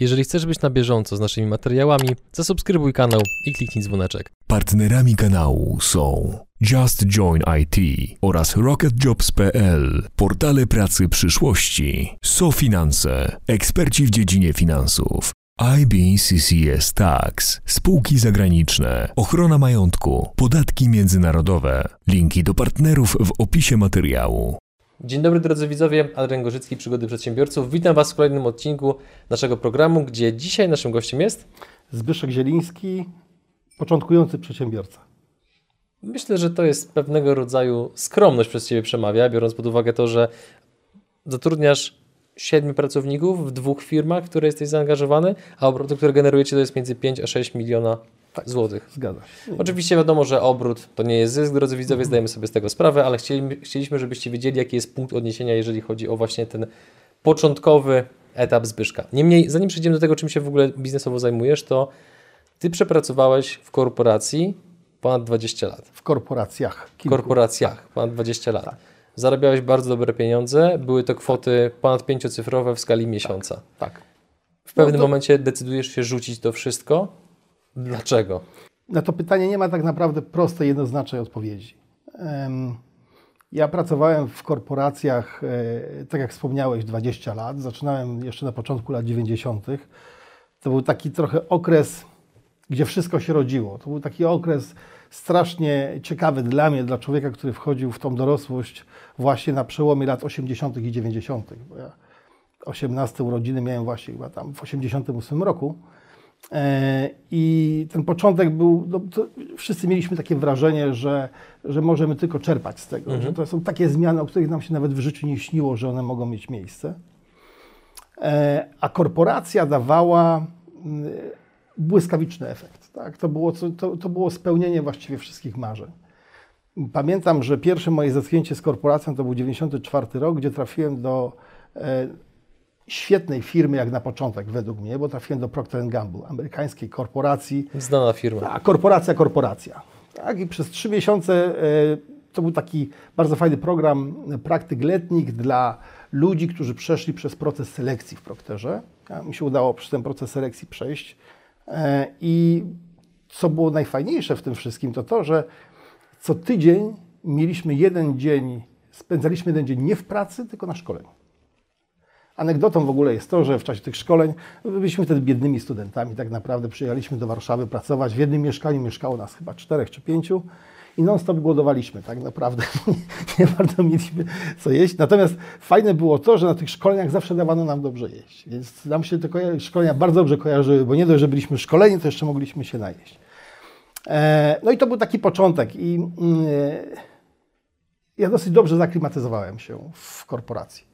Jeżeli chcesz być na bieżąco z naszymi materiałami, zasubskrybuj kanał i kliknij dzwoneczek. Partnerami kanału są Just Join IT oraz RocketJobs.pl, portale pracy przyszłości, SoFinanse, eksperci w dziedzinie finansów, IBCCS Tax, spółki zagraniczne, ochrona majątku, podatki międzynarodowe. Linki do partnerów w opisie materiału. Dzień dobry drodzy widzowie, Adrian Gorzycki, Przygody Przedsiębiorców. Witam Was w kolejnym odcinku naszego programu, gdzie dzisiaj naszym gościem jest... Zbyszek Zieliński, początkujący przedsiębiorca. Myślę, że to jest pewnego rodzaju skromność przez Ciebie przemawia, biorąc pod uwagę to, że zatrudniasz siedmiu pracowników w dwóch firmach, w które jesteś zaangażowany, a obroty, które generujecie, to jest między 5 a 6 miliona złotych. Zgadza się. Oczywiście wiadomo, że obrót to nie jest zysk, drodzy widzowie, zdajemy sobie z tego sprawę, ale chcieliśmy, żebyście wiedzieli, jaki jest punkt odniesienia, jeżeli chodzi o właśnie ten początkowy etap Zbyszka. Niemniej, zanim przejdziemy do tego, czym się w ogóle biznesowo zajmujesz, to Ty przepracowałeś w korporacji ponad 20 lat. W korporacjach. W korporacjach ponad 20 lat. Zarabiałeś bardzo dobre pieniądze, były to kwoty ponad pięciocyfrowe w skali miesiąca. Tak. W pewnym No to- momencie decydujesz się rzucić to wszystko. Dlaczego? Na to pytanie nie ma tak naprawdę prostej, jednoznacznej odpowiedzi. Ja pracowałem w korporacjach, e, tak jak wspomniałeś, 20 lat. Zaczynałem jeszcze na początku lat 90. To był taki trochę okres, gdzie wszystko się rodziło. To był taki okres strasznie ciekawy dla mnie, dla człowieka, który wchodził w tą dorosłość właśnie na przełomie lat 80. i 90. Bo ja 18 urodziny miałem właśnie chyba tam w 88 roku. E, I ten początek był, no, wszyscy mieliśmy takie wrażenie, że, że możemy tylko czerpać z tego, że to są takie zmiany, o których nam się nawet w życiu nie śniło, że one mogą mieć miejsce. E, A korporacja dawała mm, błyskawiczny efekt. Tak? To, było, to, to było spełnienie właściwie wszystkich marzeń. Pamiętam, że pierwsze moje zetknięcie z korporacją to był 94 rok, gdzie trafiłem do e, świetnej firmy jak na początek według mnie, bo trafiłem do Procter Gamble, amerykańskiej korporacji. Znana firma. A korporacja, korporacja. Tak? I przez trzy miesiące e, to był taki bardzo fajny program e, praktyk letnich dla ludzi, którzy przeszli przez proces selekcji w Procterze. Ja, mi się udało przez ten proces selekcji przejść. E, I co było najfajniejsze w tym wszystkim, to to, że co tydzień mieliśmy jeden dzień, spędzaliśmy jeden dzień nie w pracy, tylko na szkoleniu. Anegdotą w ogóle jest to, że w czasie tych szkoleń byliśmy wtedy biednymi studentami, tak naprawdę przyjechaliśmy do Warszawy pracować. W jednym mieszkaniu mieszkało nas chyba czterech czy pięciu i non-stop głodowaliśmy, tak naprawdę. Nie, bardzo mieliśmy co jeść. Natomiast fajne było to, że na tych szkoleniach zawsze dawano nam dobrze jeść. Więc nam się te szkolenia bardzo dobrze kojarzyły, bo nie dość, że byliśmy szkoleni, to jeszcze mogliśmy się najeść. E, No i to był taki początek i mm, ja dosyć dobrze zaklimatyzowałem się w korporacji.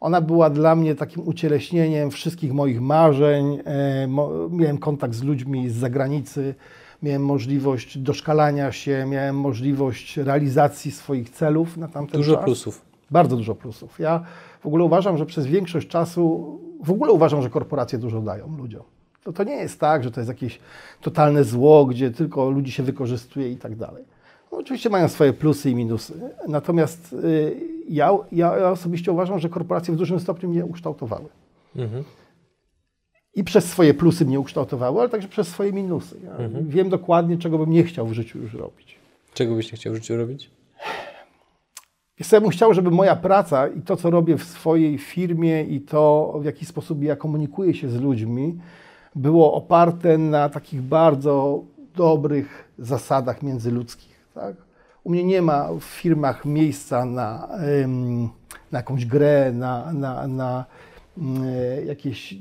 Ona była dla mnie takim ucieleśnieniem wszystkich moich marzeń. E, Miałem kontakt z ludźmi z zagranicy, miałem możliwość doszkalania się, miałem możliwość realizacji swoich celów na tamten Dużo czas. plusów. Bardzo dużo plusów. Ja w ogóle uważam, że przez większość czasu, w ogóle uważam, że korporacje dużo dają ludziom. To, to nie jest tak, że to jest jakieś totalne zło, gdzie tylko ludzi się wykorzystuje i tak dalej. No, oczywiście mają swoje plusy i minusy. Natomiast y, ja, ja, ja osobiście uważam, że korporacje w dużym stopniu mnie ukształtowały. Mhm. I przez swoje plusy mnie ukształtowały, ale także przez swoje minusy. Ja Wiem dokładnie, czego bym nie chciał w życiu już robić. Czego byś nie chciał w życiu robić? Co, ja bym chciał, żeby moja praca i to, co robię w swojej firmie i to, w jaki sposób ja komunikuję się z ludźmi, było oparte na takich bardzo dobrych zasadach międzyludzkich. Tak? U mnie nie ma w firmach miejsca na, na jakąś grę, na, na, na mm, e, jakieś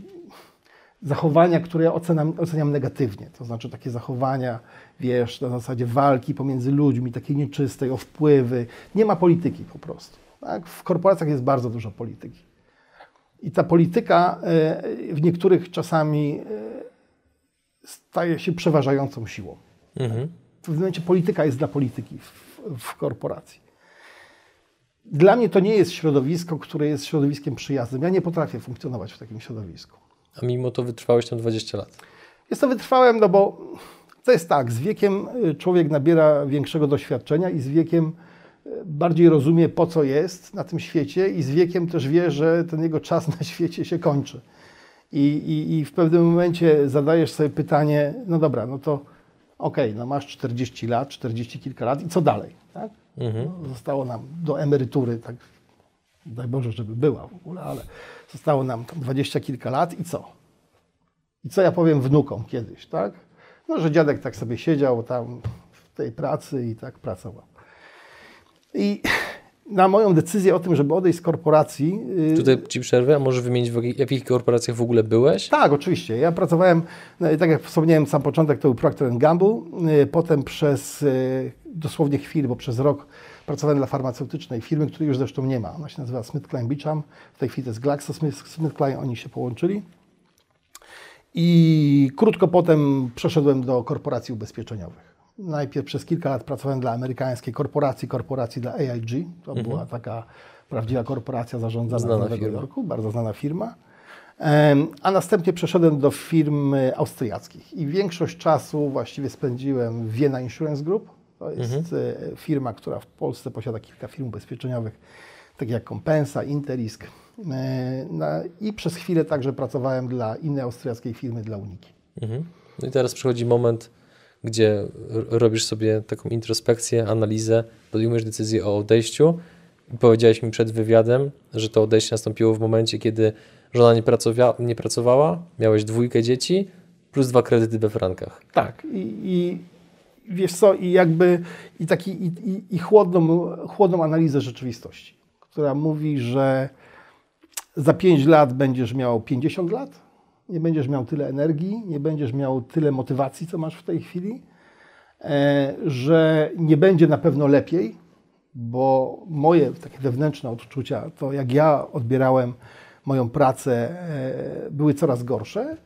zachowania, które ja oceniam, oceniam negatywnie. To znaczy takie zachowania, wiesz, na zasadzie walki pomiędzy ludźmi, takiej nieczystej, o wpływy. Nie ma polityki po prostu. Tak? W korporacjach jest bardzo dużo polityki. I ta polityka e, w niektórych czasami e, staje się przeważającą siłą. Mhm. W pewnym momencie polityka jest dla polityki w, w korporacji. Dla mnie to nie jest środowisko, które jest środowiskiem przyjaznym. Ja nie potrafię funkcjonować w takim środowisku. A mimo to wytrwałeś tam 20 lat. Jest to wytrwałem, no bo to jest tak, z wiekiem y, człowiek nabiera większego doświadczenia i z wiekiem y, bardziej rozumie, po co jest na tym świecie i z wiekiem też wie, że ten jego czas na świecie się kończy. I, i, I w pewnym momencie zadajesz sobie pytanie, no dobra, no to okej, no masz 40 lat, 40 kilka lat i co dalej? Tak? No, zostało nam do emerytury, tak daj Boże, żeby była w ogóle, ale zostało nam tam 20 kilka lat i co? I co ja powiem wnukom kiedyś, tak? No, że dziadek tak sobie siedział tam w tej pracy i tak pracował. I na moją decyzję o tym, żeby odejść z korporacji, y, Tutaj Ci przerwę, a może wymienić w jakich- w jakich korporacjach w ogóle byłeś? tak, oczywiście. Ja pracowałem, no, tak jak wspomniałem, sam początek to był Procter Gamble, y, potem przez y, dosłownie chwilę, bo przez rok pracowałem dla farmaceutycznej firmy, której już zresztą nie ma. Ona się nazywa SmithKline Beecham, w tej chwili to jest GlaxoSmithKline, oni się połączyli. I krótko potem przeszedłem do korporacji ubezpieczeniowych. Najpierw przez kilka lat pracowałem dla amerykańskiej korporacji, korporacji dla AIG. To była taka prawdziwa korporacja zarządzana Znana z Nowego firma. Jorku, bardzo znana firma. A następnie przeszedłem do firm austriackich i większość czasu właściwie spędziłem w Vienna Insurance Group. To jest e, firma, która w Polsce posiada kilka firm ubezpieczeniowych, takie jak Compensa, Interisk. E, I przez chwilę także pracowałem dla innej austriackiej firmy, dla Uniki. Mhm. No i teraz przychodzi moment, gdzie robisz sobie taką introspekcję, analizę, podejmujesz decyzję o odejściu. I powiedziałeś mi przed wywiadem, że to odejście nastąpiło w momencie, kiedy żona nie, pracowia- nie pracowała, miałeś dwójkę dzieci, plus dwa kredyty we frankach. Tak. I, i wiesz co, i jakby i taki i, i, i chłodną, chłodną analizę rzeczywistości, która mówi, że za 5 lat będziesz miał 50 lat, nie będziesz miał tyle energii, nie będziesz miał tyle motywacji, co masz w tej chwili, e, że nie będzie na pewno lepiej, bo moje takie wewnętrzne odczucia, to jak ja odbierałem moją pracę, e, były coraz gorsze.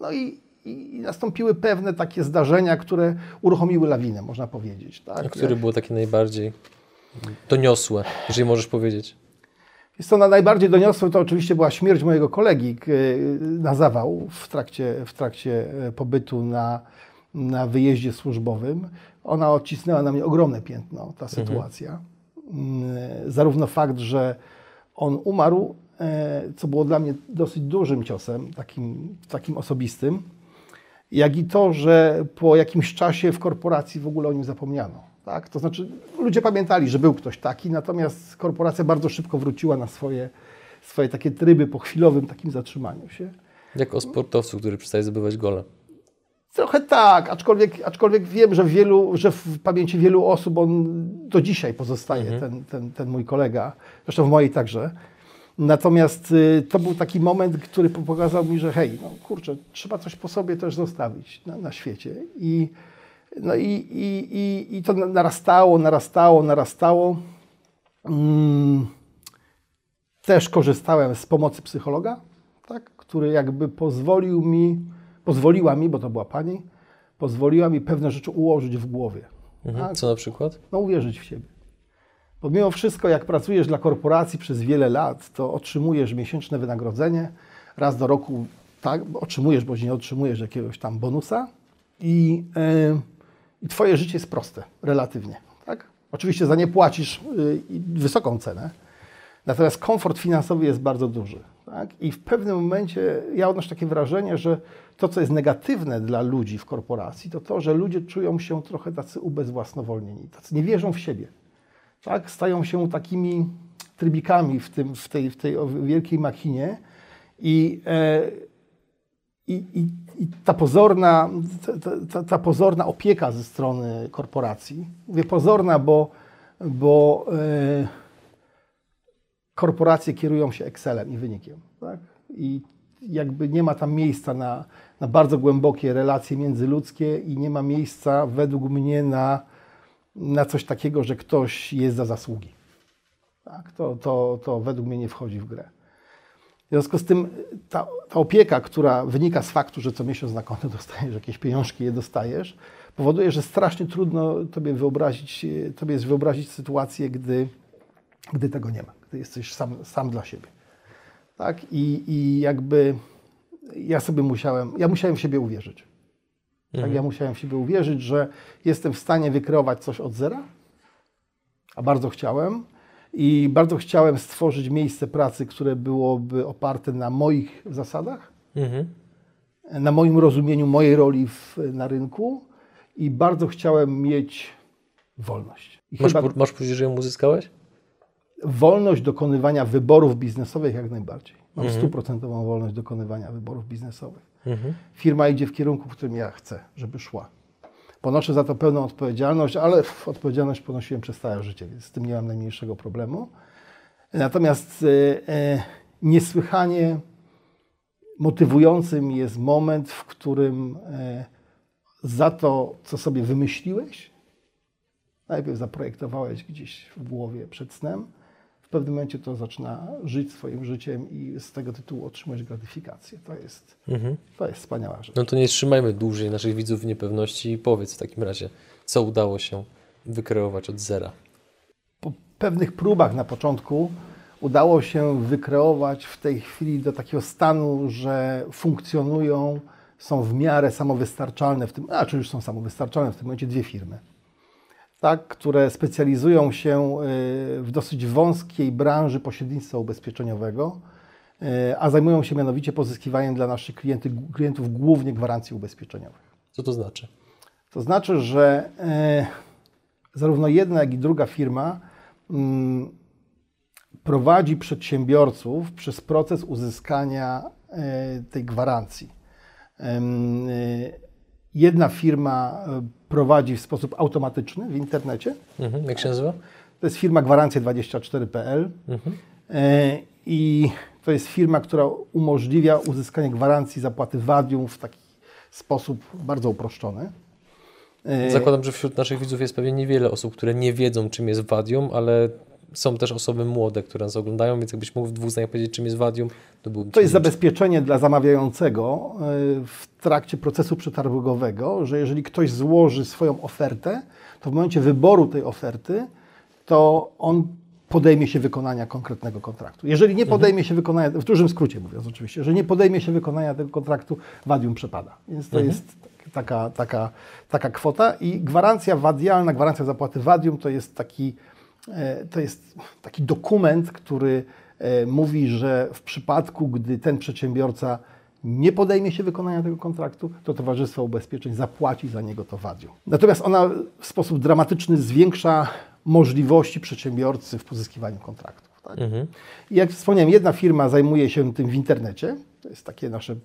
No i, i nastąpiły pewne takie zdarzenia, które uruchomiły lawinę, można powiedzieć. Tak? A które było takie najbardziej doniosłe, jeżeli możesz powiedzieć? Jest to na najbardziej doniosłe, to oczywiście była śmierć mojego kolegi na zawał w trakcie, w trakcie e, pobytu na, na wyjeździe służbowym. Ona odcisnęła na mnie ogromne piętno, ta sytuacja. Mm, Zarówno fakt, że on umarł, e, co było dla mnie dosyć dużym ciosem, takim, takim osobistym, jak i to, że po jakimś czasie w korporacji w ogóle o nim zapomniano. Tak? To znaczy, ludzie pamiętali, że był ktoś taki, natomiast korporacja bardzo szybko wróciła na swoje, swoje takie tryby po chwilowym takim zatrzymaniu się. Jak o sportowcu, który przestaje zdobywać gole. Trochę tak, aczkolwiek, aczkolwiek wiem, że w, wielu, że w pamięci wielu osób on do dzisiaj pozostaje, ten, ten, ten mój kolega, zresztą w mojej także. Natomiast y, to był taki moment, który po- pokazał mi, że hej, no kurczę, trzeba coś po sobie też zostawić na, na świecie. I, no i, i, i, i to na- narastało, narastało, narastało. Mm, też korzystałem z pomocy psychologa, tak, który jakby pozwolił mi, pozwoliła mi, bo to była pani, pozwoliła mi pewne rzeczy ułożyć w głowie. Mhm. Tak? Co na przykład? No uwierzyć w siebie. Bo mimo wszystko, jak pracujesz dla korporacji przez wiele lat, to otrzymujesz miesięczne wynagrodzenie, raz do roku tak, otrzymujesz, bądź nie otrzymujesz jakiegoś tam bonusa i, yy, i twoje życie jest proste, relatywnie. Tak? Oczywiście za nie płacisz yy, wysoką cenę, natomiast komfort finansowy jest bardzo duży. Tak? I w pewnym momencie ja odnoszę takie wrażenie, że to, co jest negatywne dla ludzi w korporacji, to to, że ludzie czują się trochę tacy ubezwłasnowolnieni, tacy nie wierzą w siebie tak, stają się takimi trybikami w, tym, w, tej, w tej wielkiej machinie i, e, i, i, i ta, pozorna, ta, ta, ta pozorna opieka ze strony korporacji, mówię pozorna, bo, bo e, korporacje kierują się Excelem i wynikiem. Tak? I jakby nie ma tam miejsca na, na bardzo głębokie relacje międzyludzkie i nie ma miejsca według mnie na na coś takiego, że ktoś jest za zasługi. Tak? To, to, to według mnie nie wchodzi w grę. W związku z tym ta, ta opieka, która wynika z faktu, że co miesiąc na konto dostajesz jakieś pieniążki, je dostajesz, powoduje, że strasznie trudno tobie wyobrazić, tobie jest wyobrazić sytuację, gdy, gdy tego nie ma, gdy jesteś sam, sam dla siebie. Tak? I, I jakby ja sobie musiałem, ja musiałem w siebie uwierzyć. Tak, ja musiałem w siebie uwierzyć, że jestem w stanie wykreować coś od zera, a bardzo chciałem. I bardzo chciałem stworzyć miejsce pracy, które byłoby oparte na moich zasadach, Mhm. na moim rozumieniu mojej roli w, na rynku i bardzo chciałem mieć wolność. I Masz, chyba masz poczucie, że ją uzyskałeś? wolność dokonywania wyborów biznesowych jak najbardziej. Mam stuprocentową wolność dokonywania wyborów biznesowych. Mhm. Firma idzie w kierunku, w którym ja chcę, żeby szła. Ponoszę za to pełną odpowiedzialność, ale odpowiedzialność ponosiłem przez całe życie, więc z tym nie mam najmniejszego problemu. Natomiast e, e, niesłychanie motywującym jest moment, w którym e, za to, co sobie wymyśliłeś, najpierw zaprojektowałeś gdzieś w głowie przed snem, pewnym momencie to zaczyna żyć swoim życiem i z tego tytułu otrzymujesz gratyfikację. To jest, to jest wspaniała rzecz. No to nie trzymajmy dłużej naszych widzów w niepewności i powiedz w takim razie, co udało się wykreować od zera. po pewnych próbach na początku udało się wykreować w tej chwili do takiego stanu, że funkcjonują, są w miarę samowystarczalne, w tym, a czy już są samowystarczalne w tym momencie dwie firmy, tak, które specjalizują się y, w dosyć wąskiej branży pośrednictwa ubezpieczeniowego, y, a zajmują się mianowicie pozyskiwaniem dla naszych klienty, klientów głównie gwarancji ubezpieczeniowych. Co to znaczy? To znaczy, że e, zarówno jedna, jak i druga firma mm, prowadzi przedsiębiorców przez proces uzyskania tej gwarancji. Jedna firma e, prowadzi w sposób automatyczny w internecie. Mhm. Jak się nazywa? To jest firma gwarancje24.pl E, i to jest firma, która umożliwia uzyskanie gwarancji zapłaty wadium w taki sposób bardzo uproszczony. E, Zakładam, że wśród naszych widzów jest pewnie niewiele osób, które nie wiedzą, czym jest Wadium, ale są też osoby młode, które nas oglądają, więc jakbyś mógł w dwóch zdaniach powiedzieć, czym jest Wadium, to byłbym To jest zabezpieczenie dla zamawiającego y, w trakcie procesu przetargowego, że jeżeli ktoś złoży swoją ofertę, to w momencie wyboru tej oferty, to on podejmie się wykonania konkretnego kontraktu. Jeżeli nie podejmie się wykonania, w dużym skrócie mówiąc oczywiście, jeżeli nie podejmie się wykonania tego kontraktu, wadium przepada. Więc to jest taka, taka, taka kwota i gwarancja wadialna, gwarancja zapłaty wadium to jest taki, e, to jest taki dokument, który e, mówi, że w przypadku, gdy ten przedsiębiorca nie podejmie się wykonania tego kontraktu, to Towarzystwo Ubezpieczeń zapłaci za niego to wadium. Natomiast ona w sposób dramatyczny zwiększa możliwości przedsiębiorcy w pozyskiwaniu kontraktów. Tak? I jak wspomniałem, jedna firma zajmuje się tym w internecie. To jest takie nasze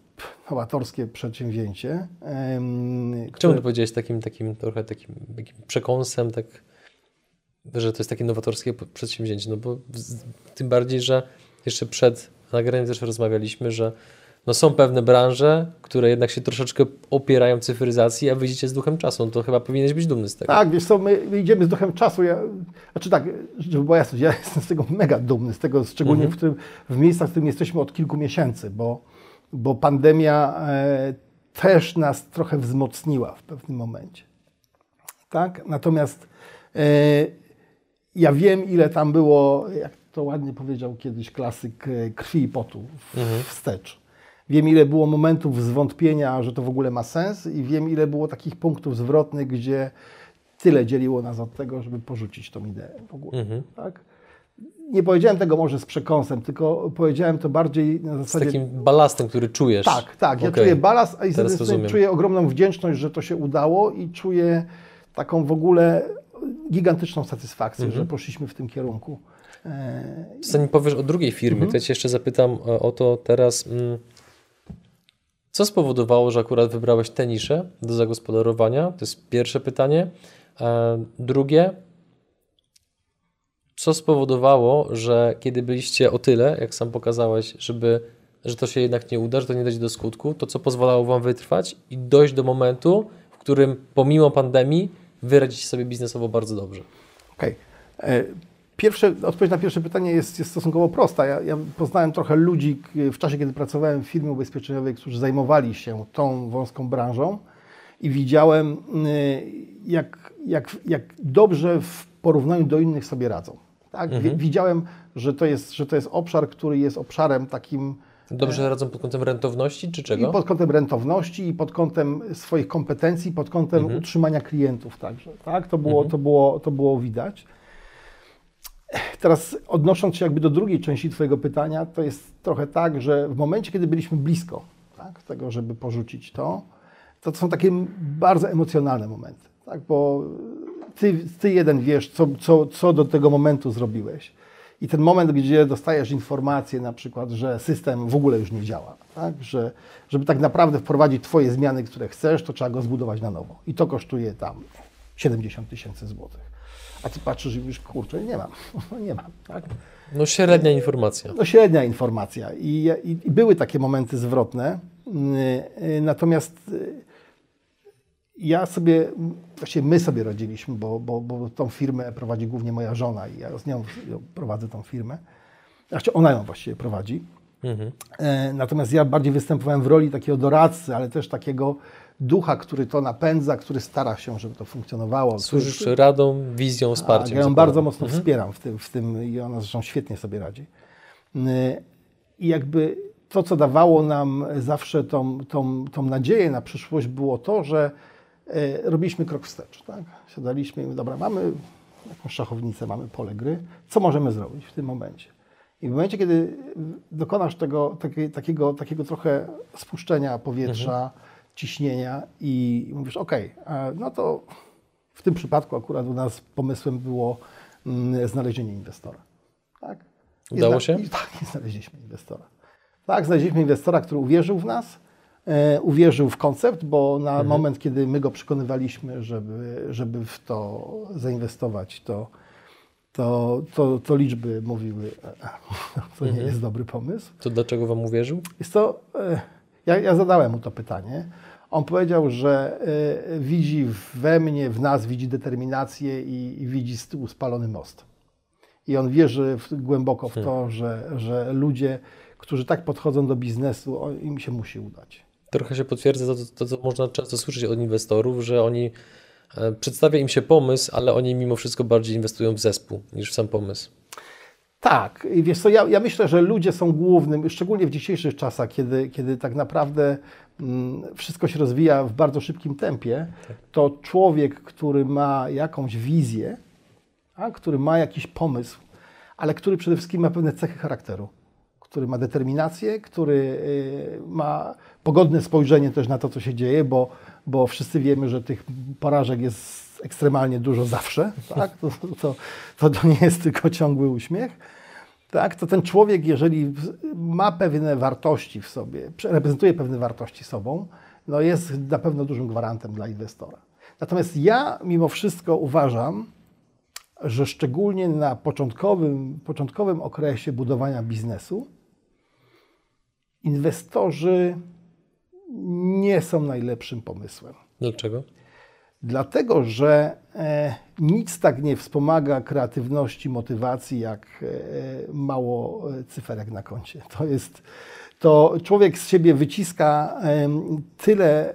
nowatorskie przedsięwzięcie. em, Czemu które- ty powiedziałeś takim, takim trochę takim, takim przekąsem, tak, że to jest takie nowatorskie przedsięwzięcie? No bo tym bardziej, że jeszcze przed nagraniem też rozmawialiśmy, że no są pewne branże, które jednak się troszeczkę opierają cyfryzacji, a wyjdziecie z duchem czasu. No to chyba powinieneś być dumny z tego. Tak, wiesz co, my, my idziemy z duchem czasu. Ja, znaczy tak, żeby była jasność, ja jestem z tego mega dumny, z tego szczególnie w, którym, w miejscach, w którym jesteśmy od kilku miesięcy, bo, bo pandemia e, też nas trochę wzmocniła w pewnym momencie. Tak? Natomiast e, ja wiem, ile tam było, jak to ładnie powiedział kiedyś klasyk, e, krwi i potu w, wstecz. Wiem, ile było momentów zwątpienia, że to w ogóle ma sens i wiem, ile było takich punktów zwrotnych, gdzie tyle dzieliło nas od tego, żeby porzucić tą ideę w ogóle. Tak? Nie powiedziałem tego może z przekąsem, tylko powiedziałem to bardziej na Z zasadzie... takim balastem, który czujesz. Tak, tak. Ja Okej. czuję balast, a i z czuję ogromną wdzięczność, że to się udało i czuję taką w ogóle gigantyczną satysfakcję, Mhm. że poszliśmy w tym kierunku. E, Zanim powiesz o drugiej firmie, to ja Cię jeszcze zapytam o, o to teraz. Mm, co spowodowało, że akurat wybrałeś tę niszę do zagospodarowania? To jest pierwsze pytanie. E, drugie, co spowodowało, że kiedy byliście o tyle, jak sam pokazałeś, żeby, że to się jednak nie uda, że to nie dojdzie do skutku, to co pozwalało Wam wytrwać i dojść do momentu, w którym pomimo pandemii wy radzicie sobie biznesowo bardzo dobrze? Okej. E, Pierwsze, odpowiedź na pierwsze pytanie jest, jest stosunkowo prosta. Ja, ja poznałem trochę ludzi w czasie, kiedy pracowałem w firmie ubezpieczeniowej, którzy zajmowali się tą wąską branżą i widziałem, y, jak, jak, jak dobrze w porównaniu do innych sobie radzą. Tak? Wi- Widziałem, że to, jest, że to jest obszar, który jest obszarem takim Dobrze radzą pod kątem rentowności czy czego? i pod kątem rentowności, i pod kątem swoich kompetencji, pod kątem utrzymania klientów także. Tak? To, było, to, było, to było widać. Teraz odnosząc się jakby do drugiej części Twojego pytania, to jest trochę tak, że w momencie, kiedy byliśmy blisko tak? tego, żeby porzucić to. To są takie bardzo emocjonalne momenty, tak? bo ty, ty jeden wiesz, co, co, co do tego momentu zrobiłeś. I ten moment, gdzie dostajesz informację na przykład, że system w ogóle już nie działa, tak? że żeby tak naprawdę wprowadzić Twoje zmiany, które chcesz, to trzeba go zbudować na nowo. I to kosztuje tam 70 tysięcy złotych. A Ty patrzysz i mówisz, kurczę, nie mam, nie mam. Tak? No średnia informacja. No średnia informacja. I, i, i były takie momenty zwrotne. Yy, Natomiast yy, ja sobie, właściwie my sobie radziliśmy, bo, bo, bo tą firmę prowadzi głównie moja żona i ja z nią prowadzę tą firmę. Znaczy ona ją właściwie prowadzi. Mhm. E, Natomiast ja bardziej występowałem w roli takiego doradcy, ale też takiego ducha, który to napędza, który stara się, żeby to funkcjonowało. Służysz radą, wizją, wsparciem. Tak, ja ją bardzo mocno wspieram w tym, w tym i ona zresztą świetnie sobie radzi. Yy, I jakby to, co dawało nam zawsze tą, tą, tą nadzieję na przyszłość, było to, że e, robiliśmy krok wstecz. Tak? Siadaliśmy i dobra, mamy jakąś szachownicę, mamy pole gry, co możemy zrobić w tym momencie? I w momencie, kiedy dokonasz tego, takie, takiego, takiego trochę spuszczenia powietrza, ciśnienia i mówisz, ok, no to w tym przypadku akurat u nas pomysłem było mm, znalezienie inwestora. Tak? I Udało się? I, tak, i znaleźliśmy inwestora. Tak, znaleźliśmy inwestora, który uwierzył w nas, e, uwierzył w koncept, bo na moment, kiedy my go przekonywaliśmy, żeby, żeby w to zainwestować, to, to, to, to liczby mówiły, e, to nie jest dobry pomysł. To dlaczego wam uwierzył? Jest to, e, ja, ja zadałem mu to pytanie. On powiedział, że e, widzi we mnie, w nas, widzi determinację i, i widzi z tyłu spalony most. I on wierzy w, głęboko w to, że, że ludzie, którzy tak podchodzą do biznesu, im się musi udać. Trochę się potwierdza to, to, co można często słyszeć od inwestorów, że oni e, przedstawia im się pomysł, ale oni mimo wszystko bardziej inwestują w zespół niż w sam pomysł. Tak, i wiesz co, ja, ja myślę, że ludzie są głównym, szczególnie w dzisiejszych czasach, kiedy, kiedy tak naprawdę mm, wszystko się rozwija w bardzo szybkim tempie, to człowiek, który ma jakąś wizję, a, który ma jakiś pomysł, ale który przede wszystkim ma pewne cechy charakteru, który ma determinację, który y, ma pogodne spojrzenie też na to, co się dzieje, bo, bo wszyscy wiemy, że tych porażek jest ekstremalnie dużo zawsze, tak? to, to, to, to nie jest tylko ciągły uśmiech. Tak, to ten człowiek, jeżeli ma pewne wartości w sobie, reprezentuje pewne wartości sobą, no jest na pewno dużym gwarantem dla inwestora. Natomiast ja mimo wszystko uważam, że szczególnie na początkowym, początkowym okresie budowania biznesu inwestorzy nie są najlepszym pomysłem. Dlaczego? Dlatego, że e, nic tak nie wspomaga kreatywności, motywacji, jak e, mało e, cyferek na koncie. To jest, to człowiek z siebie wyciska tyle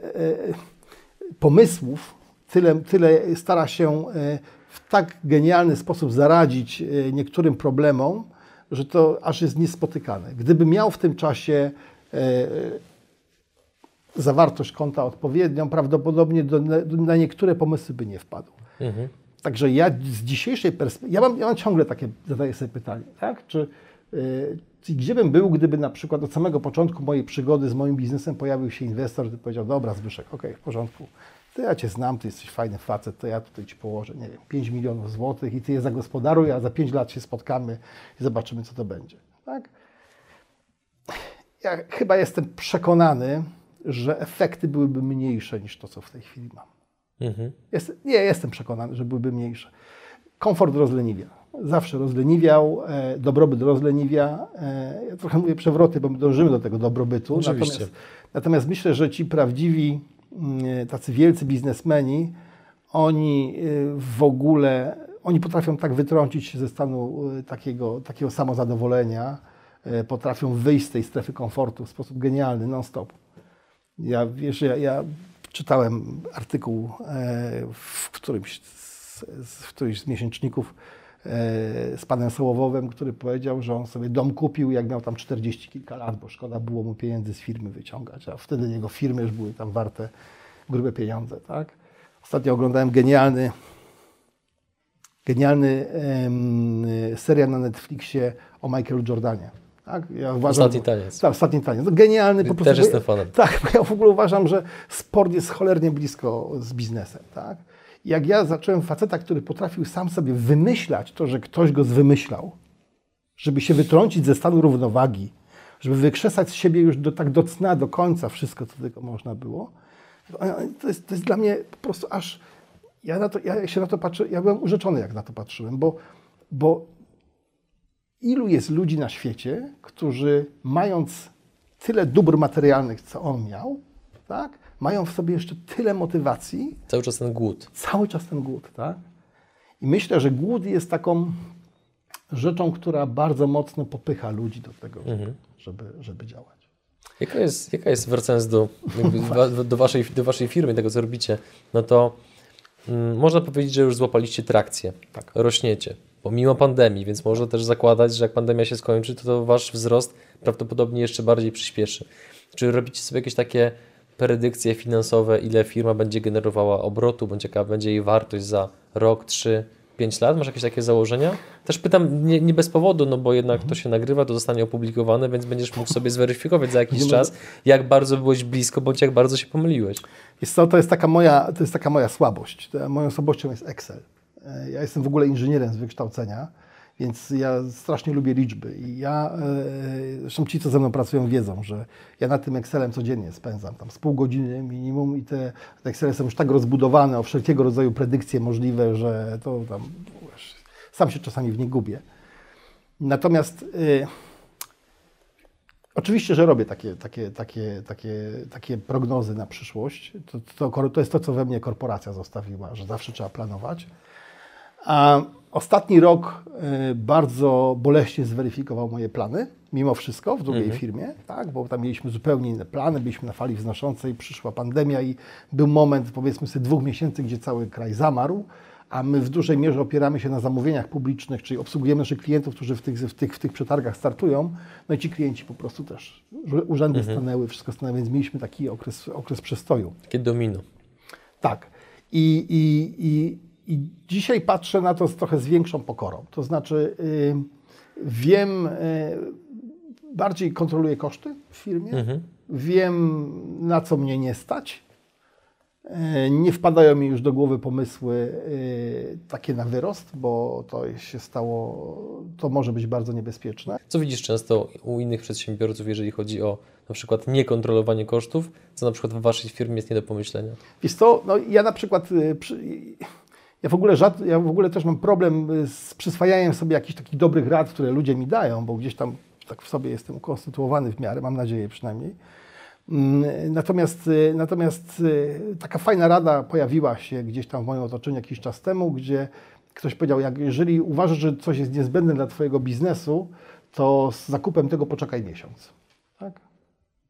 pomysłów, tyle, tyle stara się w tak genialny sposób zaradzić niektórym problemom, że to aż jest niespotykane. Gdyby miał w tym czasie e, zawartość konta odpowiednią, prawdopodobnie do, na niektóre pomysły by nie wpadł. Także ja z dzisiejszej perspektywy, ja mam, ja mam ciągle takie, zadaję sobie pytanie, tak? Czy, yy, gdzie bym był, gdyby na przykład od samego początku mojej przygody z moim biznesem pojawił się inwestor, który powiedział, dobra Zbyszek, okej, w porządku, to ja Cię znam, Ty jesteś fajny facet, to ja tutaj Ci położę, nie wiem, 5 milionów złotych i Ty je zagospodaruj, a za 5 lat się spotkamy i zobaczymy, co to będzie, tak? Ja chyba jestem przekonany, że efekty byłyby mniejsze niż to, co w tej chwili mam. Jest, nie, jestem przekonany, że byłyby mniejsze. Komfort rozleniwia. Zawsze rozleniwiał, e, dobrobyt rozleniwia. E, ja trochę mówię przewroty, bo my dążymy do tego dobrobytu. Oczywiście. Natomiast, natomiast myślę, że ci prawdziwi, tacy wielcy biznesmeni, oni y, w ogóle, oni potrafią tak wytrącić się ze stanu y, takiego, takiego samozadowolenia, y, potrafią wyjść z tej strefy komfortu w sposób genialny, non-stop. Ja, wiesz, ja, ja czytałem artykuł e, w którymś z, w którymś z miesięczników z panem Sołowowem, który powiedział, że on sobie dom kupił, jak miał tam 40 kilka lat, bo szkoda było mu pieniędzy z firmy wyciągać, a wtedy jego firmy już były tam warte grube pieniądze, tak? Ostatnio oglądałem genialny genialny em, serial na Netflixie o Michaelu Jordanie. Tak? Ja Ostatni taniec. Tak, ostatni taniec. No, genialny po prostu. Też jestem fanem. Tak, ja w ogóle uważam, że sport jest cholernie blisko z biznesem. Tak? Jak ja zacząłem faceta, który potrafił sam sobie wymyślać to, że ktoś go zwymyślał, żeby się wytrącić ze stanu równowagi, żeby wykrzesać z siebie już do, tak do cna, do końca wszystko, co tylko można było, to jest, to jest dla mnie po prostu aż... Ja, na to, ja się na to patrzę, ja byłem urzeczony, jak na to patrzyłem, bo, bo ilu jest ludzi na świecie, którzy mając tyle dóbr materialnych, co on miał, tak, mają w sobie jeszcze tyle motywacji, Cały czas ten głód. cały czas ten głód, tak? I myślę, że głód jest taką rzeczą, która bardzo mocno popycha ludzi do tego, żeby, żeby działać. Jaka jest, jaka jest wracając do, do, waszej, do waszej firmy, tego co robicie, no to mm, można powiedzieć, że już złapaliście trakcję, Tak. rośniecie, pomimo pandemii, więc można też zakładać, że jak pandemia się skończy, to, to wasz wzrost prawdopodobnie jeszcze bardziej przyspieszy. Czy robicie sobie jakieś takie predykcje finansowe, ile firma będzie generowała obrotu, bądź jaka będzie jej wartość za rok, trzy, pięć lat? Masz jakieś takie założenia? Też pytam nie, nie bez powodu, no bo jednak to się nagrywa, to zostanie opublikowane, więc będziesz mógł sobie zweryfikować za jakiś czas, jak bardzo byłeś blisko, bądź jak bardzo się pomyliłeś. Wiesz co, to jest taka moja, to jest taka moja słabość. To Moją słabością jest Excel. E, Ja jestem w ogóle inżynierem z wykształcenia, więc ja strasznie lubię liczby. I ja, zresztą ci, co ze mną pracują, wiedzą, że ja nad tym Excelem codziennie spędzam tam z pół godziny minimum i te, te Excele są już tak rozbudowane o wszelkiego rodzaju predykcje możliwe, że to tam, wiesz, sam się czasami w nie gubię. Natomiast y, Oczywiście, że robię takie, takie, takie, takie, takie prognozy na przyszłość. To, to, to jest to, co we mnie korporacja zostawiła, że zawsze trzeba planować. A ostatni rok y, bardzo boleśnie zweryfikował moje plany, mimo wszystko, w drugiej firmie, tak? bo tam mieliśmy zupełnie inne plany, byliśmy na fali wznoszącej, przyszła pandemia i był moment, powiedzmy sobie, dwóch miesięcy, gdzie cały kraj zamarł, a my w dużej mierze opieramy się na zamówieniach publicznych, czyli obsługujemy naszych klientów, którzy w tych, w tych, w tych przetargach startują, no i ci klienci po prostu też, urzędy stanęły, wszystko stanęło, więc mieliśmy taki okres, okres przestoju. Takie domino. Tak. I, i, i, I dzisiaj patrzę na to z trochę z większą pokorą. To znaczy, y, wiem, y, bardziej kontroluję koszty w firmie, wiem, na co mnie nie stać. Y, Nie wpadają mi już do głowy pomysły takie na wyrost, bo to się stało, to może być bardzo niebezpieczne. Co widzisz często u innych przedsiębiorców, jeżeli chodzi o na przykład niekontrolowanie kosztów, co na przykład w waszej firmie jest nie do pomyślenia? Wiesz co, no ja na przykład, przy, ja w, ogóle ja w ogóle też mam problem y, z przyswajaniem sobie jakichś takich dobrych rad, które ludzie mi dają, bo gdzieś tam tak w sobie jestem ukonstytuowany w miarę, mam nadzieję przynajmniej. Mm, Natomiast, y, natomiast y, taka fajna rada pojawiła się gdzieś tam w moim otoczeniu jakiś czas temu, gdzie ktoś powiedział, jak jeżeli uważasz, że coś jest niezbędne dla Twojego biznesu, to z zakupem tego poczekaj miesiąc.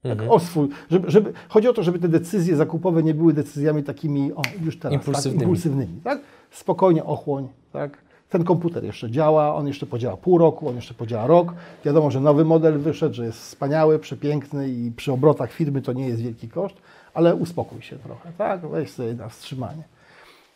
Tak? Tak, o swój, żeby, żeby, chodzi o to, żeby te decyzje zakupowe nie były decyzjami takimi, o już teraz, Impulsywnymi. Tak, impulsywnymi tak? Spokojnie ochłoń, tak? Ten komputer jeszcze działa, on jeszcze podziała pół roku, on jeszcze podziała rok. Wiadomo, że nowy model wyszedł, że jest wspaniały, przepiękny i przy obrotach firmy to nie jest wielki koszt, ale uspokój się trochę, tak? Weź sobie na wstrzymanie.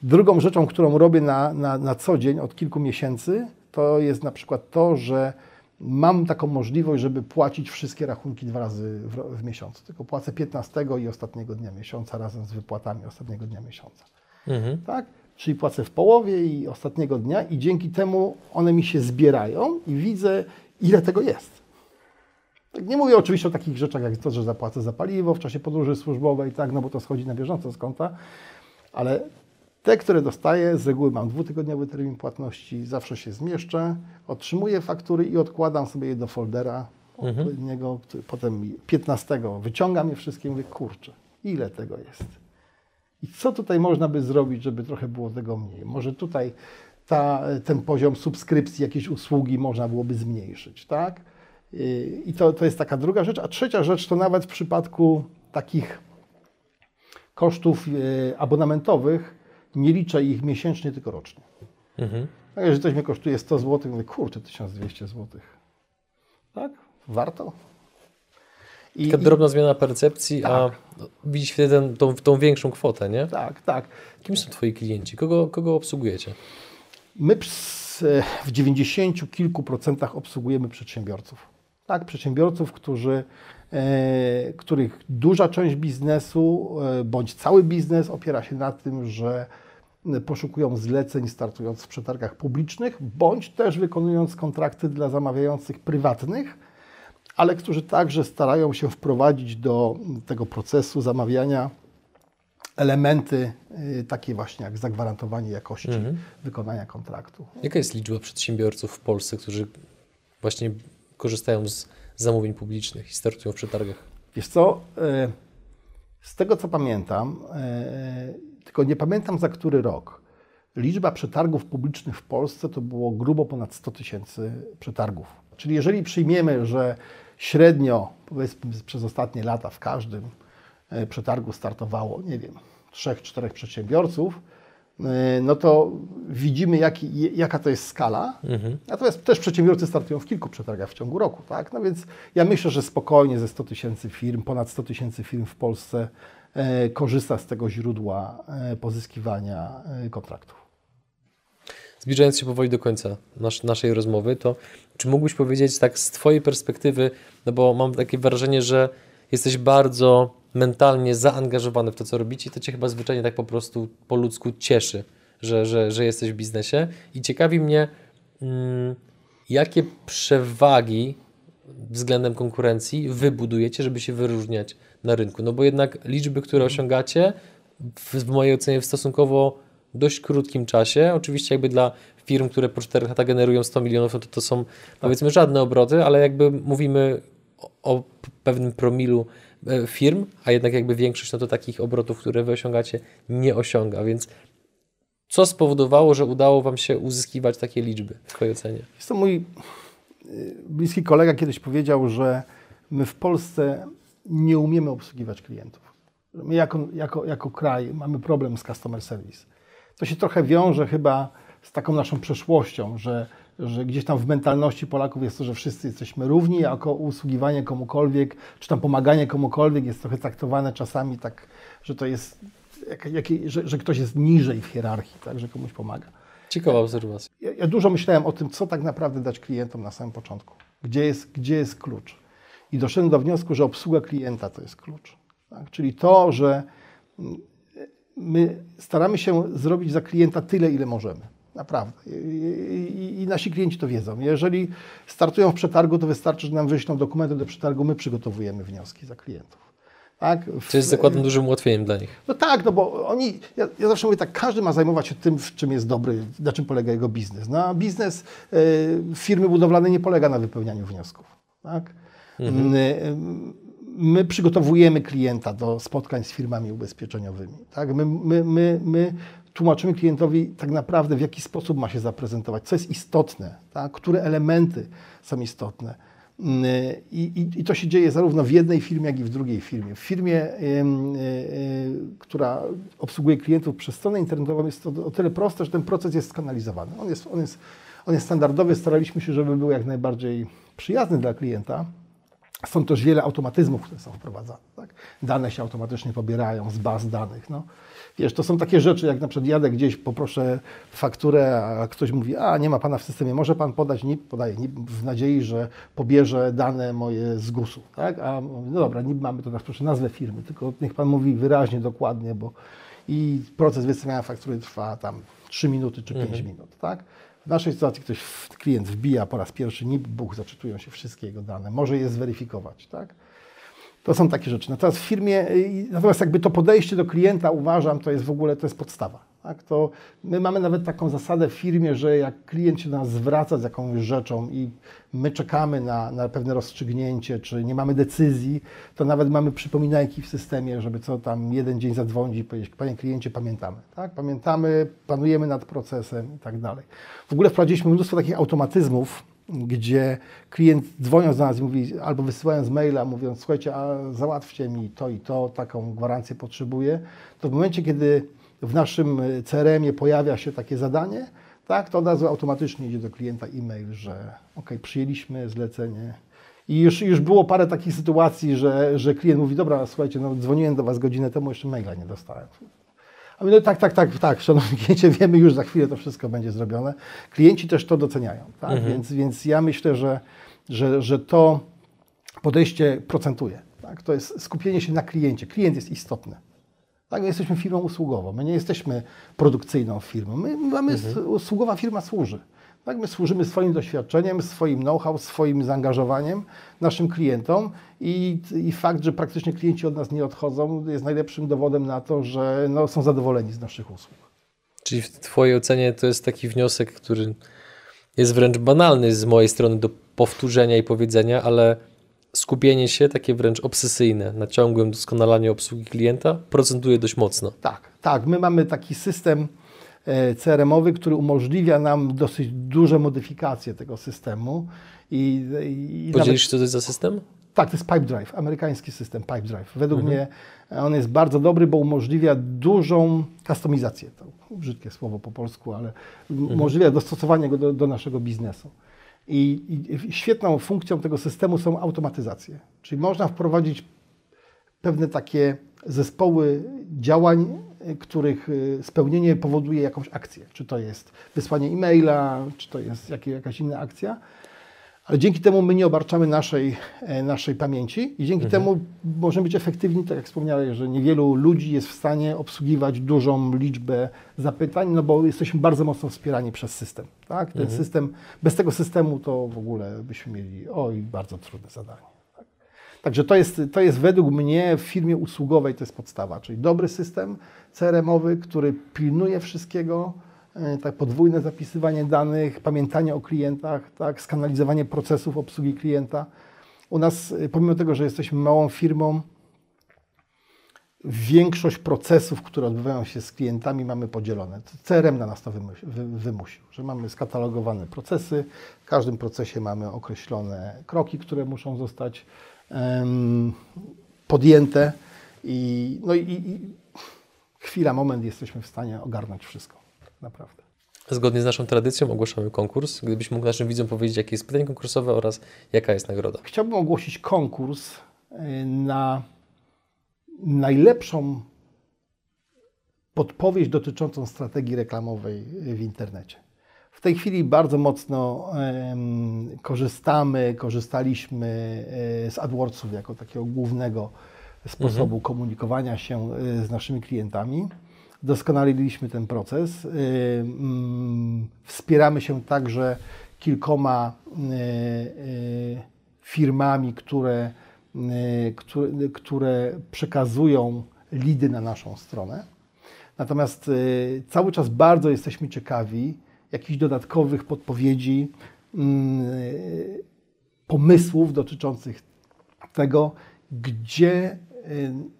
Drugą rzeczą, którą robię na, na, na co dzień od kilku miesięcy, to jest na przykład to, że mam taką możliwość, żeby płacić wszystkie rachunki dwa razy w, w miesiącu. Tylko płacę 15 i ostatniego dnia miesiąca razem z wypłatami ostatniego dnia miesiąca. Tak? Czyli płacę w połowie i ostatniego dnia i dzięki temu one mi się zbierają i widzę, ile tego jest. Tak, nie mówię oczywiście o takich rzeczach jak to, że zapłacę za paliwo w czasie podróży służbowej, tak, no bo to schodzi na bieżąco z konta, ale te, które dostaję, z reguły mam dwutygodniowy termin płatności, zawsze się zmieszczę, otrzymuję faktury i odkładam sobie je do foldera odpowiedniego, który potem mi 15 wyciągam je wszystkie i mówię, kurczę, ile tego jest? I co tutaj można by zrobić, żeby trochę było tego mniej? Może tutaj ta, ten poziom subskrypcji jakiejś usługi można byłoby zmniejszyć, tak? I to, to jest taka druga rzecz. A trzecia rzecz to nawet w przypadku takich kosztów yy, abonamentowych nie liczę ich miesięcznie, tylko rocznie. Tak, jeżeli coś mnie kosztuje 100 zł, mówię, kurczę, 1200 zł. Tak? Warto? I, Taka drobna zmiana percepcji, a widzisz wtedy ten, tą, tą większą kwotę, nie? tak, tak. Kim są twoi klienci? Kogo, kogo obsługujecie? My ps- w 90 kilku procentach obsługujemy przedsiębiorców. Tak, przedsiębiorców, którzy, e, których duża część biznesu e, bądź cały biznes opiera się na tym, że poszukują zleceń startując w przetargach publicznych, bądź też wykonując kontrakty dla zamawiających prywatnych, ale którzy także starają się wprowadzić do tego procesu zamawiania elementy y, takie właśnie jak zagwarantowanie jakości wykonania kontraktu. Jaka jest liczba przedsiębiorców w Polsce, którzy właśnie korzystają z zamówień publicznych i startują w przetargach? Wiesz co, y, z tego co pamiętam, y, tylko nie pamiętam za który rok, liczba przetargów publicznych w Polsce to było grubo ponad 100 tysięcy przetargów. Czyli jeżeli przyjmiemy, że średnio, powiedzmy przez ostatnie lata w każdym e, przetargu startowało, nie wiem, trzech, czterech przedsiębiorców, e, no to widzimy, jaka to jest skala. Mhm. Natomiast też przedsiębiorcy startują w kilku przetargach w ciągu roku. Tak? No więc ja myślę, że spokojnie ze 100 tysięcy firm, ponad 100 tysięcy firm w Polsce korzysta z tego źródła pozyskiwania kontraktów. Zbliżając się powoli do końca nas, naszej rozmowy, to czy mógłbyś powiedzieć tak z Twojej perspektywy, no bo mam takie wrażenie, że jesteś bardzo mentalnie zaangażowany w to, co robicie to Cię chyba zwyczajnie tak po prostu po ludzku cieszy, że, że, że jesteś w biznesie i ciekawi mnie, mm, jakie przewagi względem konkurencji wy budujecie, żeby się wyróżniać na rynku, no bo jednak liczby, które osiągacie w, w mojej ocenie w stosunkowo dość krótkim czasie. Oczywiście jakby dla firm, które po 4 lata generują 100 milionów, no to to są powiedzmy żadne obroty, ale jakby mówimy o, o pewnym promilu e, firm, a jednak jakby większość no to takich obrotów, które wy osiągacie, nie osiąga, więc co spowodowało, że udało Wam się uzyskiwać takie liczby w Twojej ocenie? Jest to mój y, bliski kolega kiedyś powiedział, że my w Polsce nie umiemy obsługiwać klientów. My jako, jako, jako kraj mamy problem z customer service. To się trochę wiąże chyba z taką naszą przeszłością, że, że gdzieś tam w mentalności Polaków jest to, że wszyscy jesteśmy równi, a usługiwanie komukolwiek, czy tam pomaganie komukolwiek jest trochę traktowane czasami tak, że to jest, jak, jak, że, że, ktoś jest niżej w hierarchii, tak, że komuś pomaga. Ciekawa obserwacja. Ja, ja dużo myślałem o tym, co tak naprawdę dać klientom na samym początku. Gdzie jest, gdzie jest klucz? I doszedłem do wniosku, że obsługa klienta to jest klucz. Tak? Czyli to, że my staramy się zrobić za klienta tyle, ile możemy. Naprawdę. I, I, nasi klienci to wiedzą. Jeżeli startują w przetargu, to wystarczy, że nam wyślą dokumenty do przetargu, my przygotowujemy wnioski za klientów. Tak? To jest zakładem dużym ułatwieniem dla nich. No tak, no bo oni, ja, ja, zawsze mówię tak, każdy ma zajmować się tym, w czym jest dobry, na czym polega jego biznes. No, a biznes y, firmy budowlanej nie polega na wypełnianiu wniosków. Tak? Mhm. Y, my przygotowujemy klienta do spotkań z firmami ubezpieczeniowymi. Tak? My, my, my, my tłumaczymy klientowi tak naprawdę, w jaki sposób ma się zaprezentować, co jest istotne, tak? które elementy są istotne. I, i, I, to się dzieje zarówno w jednej firmie, jak i w drugiej firmie. W firmie, y, y, która obsługuje klientów przez stronę internetową, jest to o tyle proste, że ten proces jest skanalizowany. On jest, on jest, on jest standardowy, staraliśmy się, żeby był jak najbardziej przyjazny dla klienta. Są też wiele automatyzmów, które są wprowadzane. Tak? Dane się automatycznie pobierają z baz danych. No. Wiesz, to są takie rzeczy, jak na przykład jadę gdzieś, poproszę fakturę, a ktoś mówi, a nie ma Pana w systemie, może Pan podać NIP? Podaję NIP w nadziei, że pobierze dane moje z GUS-u. Tak? A no dobra, NIP mamy to, proszę nazwę firmy, tylko niech Pan mówi wyraźnie, dokładnie, bo i proces wystawiania faktury trwa tam 3 minuty czy 5 mhm. minut. Tak? W naszej sytuacji ktoś, klient wbija po raz pierwszy NIP, buch, zaczytują się wszystkie jego dane, może je zweryfikować, tak? To są takie rzeczy. Natomiast w firmie, natomiast jakby to podejście do klienta uważam, to jest w ogóle, to jest podstawa. Tak? To my mamy nawet taką zasadę w firmie, że jak klient się do nas zwraca z jakąś rzeczą i my czekamy na, na pewne rozstrzygnięcie, czy nie mamy decyzji, to nawet mamy przypominajki w systemie, żeby co tam jeden dzień zadzwonić i powiedzieć, panie kliencie, pamiętamy. Tak? Pamiętamy, panujemy nad procesem i tak dalej. W ogóle wprowadziliśmy mnóstwo takich automatyzmów, gdzie klient dzwoniąc do nas mówi, albo wysyłając maila, mówiąc, słuchajcie, a załatwcie mi to i to, taką gwarancję potrzebuję, to w momencie, kiedy w naszym CRM-ie pojawia się takie zadanie, tak, to od razu automatycznie idzie do klienta e-mail, że ok, przyjęliśmy zlecenie. I już, już było parę takich sytuacji, że, że klient mówi, dobra, słuchajcie, no dzwoniłem do Was godzinę temu, jeszcze maila nie dostałem. A my, no tak, tak, tak, tak, szanowni kliencie, wiemy już za chwilę to wszystko będzie zrobione. Klienci też to doceniają, tak? Mhm. Więc, więc ja myślę, że, że, że to podejście procentuje. Tak? To jest skupienie się na kliencie. Klient jest istotny. Tak, my jesteśmy firmą usługową, my nie jesteśmy produkcyjną firmą. My mamy mhm. usługowa firma służy. Tak, my służymy swoim doświadczeniem, swoim know-how, swoim zaangażowaniem naszym klientom i, i, fakt, że praktycznie klienci od nas nie odchodzą, jest najlepszym dowodem na to, że no, są zadowoleni z naszych usług. Czyli w Twojej ocenie to jest taki wniosek, który jest wręcz banalny z mojej strony do powtórzenia i powiedzenia, ale skupienie się, takie wręcz obsesyjne, na ciągłym doskonalaniu obsługi klienta procentuje dość mocno. Tak, tak. My mamy taki system e, CRM-owy, który umożliwia nam dosyć duże modyfikacje tego systemu. I, i Podzielisz, nawet... co to jest za system? Tak, to jest Pipe Drive, amerykański system Pipe Drive. Według mhm. mnie on jest bardzo dobry, bo umożliwia dużą kustomizację. To brzydkie słowo po polsku, ale mhm. umożliwia dostosowanie go do, do naszego biznesu. I, I, świetną funkcją tego systemu są automatyzacje. Czyli można wprowadzić pewne takie zespoły działań, których y, spełnienie powoduje jakąś akcję. Czy to jest wysłanie e-maila, czy to jest jakaś inna akcja. Ale dzięki temu my nie obarczamy naszej, e, naszej pamięci i dzięki mhm. temu możemy być efektywni, tak jak wspomniałeś, że niewielu ludzi jest w stanie obsługiwać dużą liczbę zapytań, no bo jesteśmy bardzo mocno wspierani przez system. Tak? Ten mhm. system, bez tego systemu to w ogóle byśmy mieli oj, bardzo trudne zadanie. Tak? Także to jest, to jest według mnie w firmie usługowej to jest podstawa, czyli dobry system CRM-owy, który pilnuje wszystkiego, tak, podwójne zapisywanie danych, pamiętanie o klientach, tak, skanalizowanie procesów obsługi klienta. U nas, e, pomimo tego, że jesteśmy małą firmą, większość procesów, które odbywają się z klientami, mamy podzielone. CRM na nas to wymusił, że mamy skatalogowane procesy, w każdym procesie mamy określone kroki, które muszą zostać um, podjęte i, no i, i chwila, moment jesteśmy w stanie ogarnąć wszystko naprawdę. Zgodnie z naszą tradycją ogłaszamy konkurs. Gdybyś mógł naszym widzom powiedzieć, jakie jest pytanie konkursowe oraz jaka jest nagroda. Chciałbym ogłosić konkurs y, na najlepszą podpowiedź dotyczącą strategii reklamowej w internecie. W tej chwili bardzo mocno um, korzystamy, korzystaliśmy y, z AdWordsów jako takiego głównego sposobu mhm. komunikowania się y, z naszymi klientami doskonaliliśmy ten proces. Y, mm, wspieramy się także kilkoma y, y, firmami, które, które, które przekazują lidy na naszą stronę. Natomiast cały czas bardzo jesteśmy ciekawi jakichś dodatkowych podpowiedzi, mm, pomysłów dotyczących tego, gdzie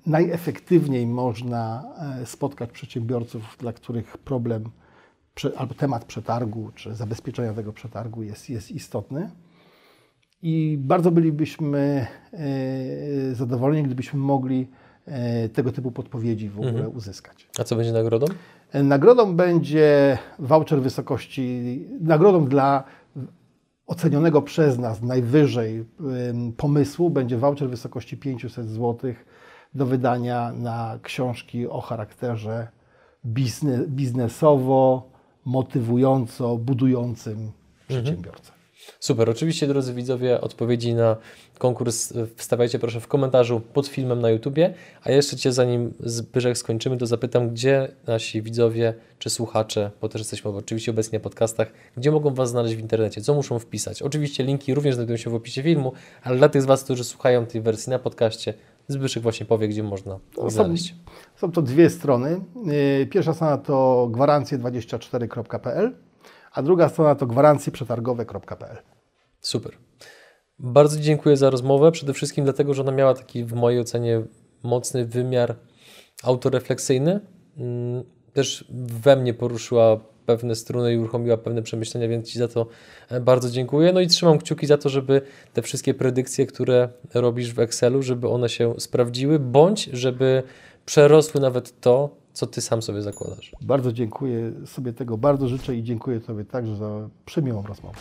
najefektywniej można e, spotkać przedsiębiorców, dla których problem albo temat przetargu, czy zabezpieczenia tego przetargu jest, jest istotny. I bardzo bylibyśmy e, zadowoleni, gdybyśmy mogli e, tego typu podpowiedzi w ogóle mhm. uzyskać. A co będzie nagrodą? Nagrodą będzie voucher wysokości, nagrodą dla ocenionego przez nas najwyżej pomysłu będzie voucher wysokości 500 zł do wydania na książki o charakterze biznesowo, motywująco, budującym przedsiębiorcę. Super. Oczywiście, drodzy widzowie, odpowiedzi na konkurs wstawiajcie proszę w komentarzu pod filmem na YouTubie. A jeszcze Cię, zanim Zbyszek skończymy, to zapytam, gdzie nasi widzowie czy słuchacze, bo też jesteśmy oczywiście obecnie na podcastach, gdzie mogą Was znaleźć w internecie, co muszą wpisać. Oczywiście linki również znajdują się w opisie filmu, ale dla tych z Was, którzy słuchają tej wersji na podcaście, Zbyszek właśnie powie, gdzie można są, znaleźć. Są to dwie strony. Y, pierwsza strona to gwarancje24.pl, a druga strona to gwarancjeprzetargowe.pl. Super. Bardzo dziękuję za rozmowę. Przede wszystkim dlatego, że ona miała taki w mojej ocenie mocny wymiar autorefleksyjny. Mm, też we mnie poruszyła pewne struny i uruchomiła pewne przemyślenia, więc Ci za to e, bardzo dziękuję. No i trzymam kciuki za to, żeby te wszystkie predykcje, które robisz w Excelu, żeby one się sprawdziły, bądź żeby przerosły nawet to, co Ty sam sobie zakładasz. Bardzo dziękuję sobie tego, bardzo życzę i dziękuję Tobie także za przemiłą rozmowę.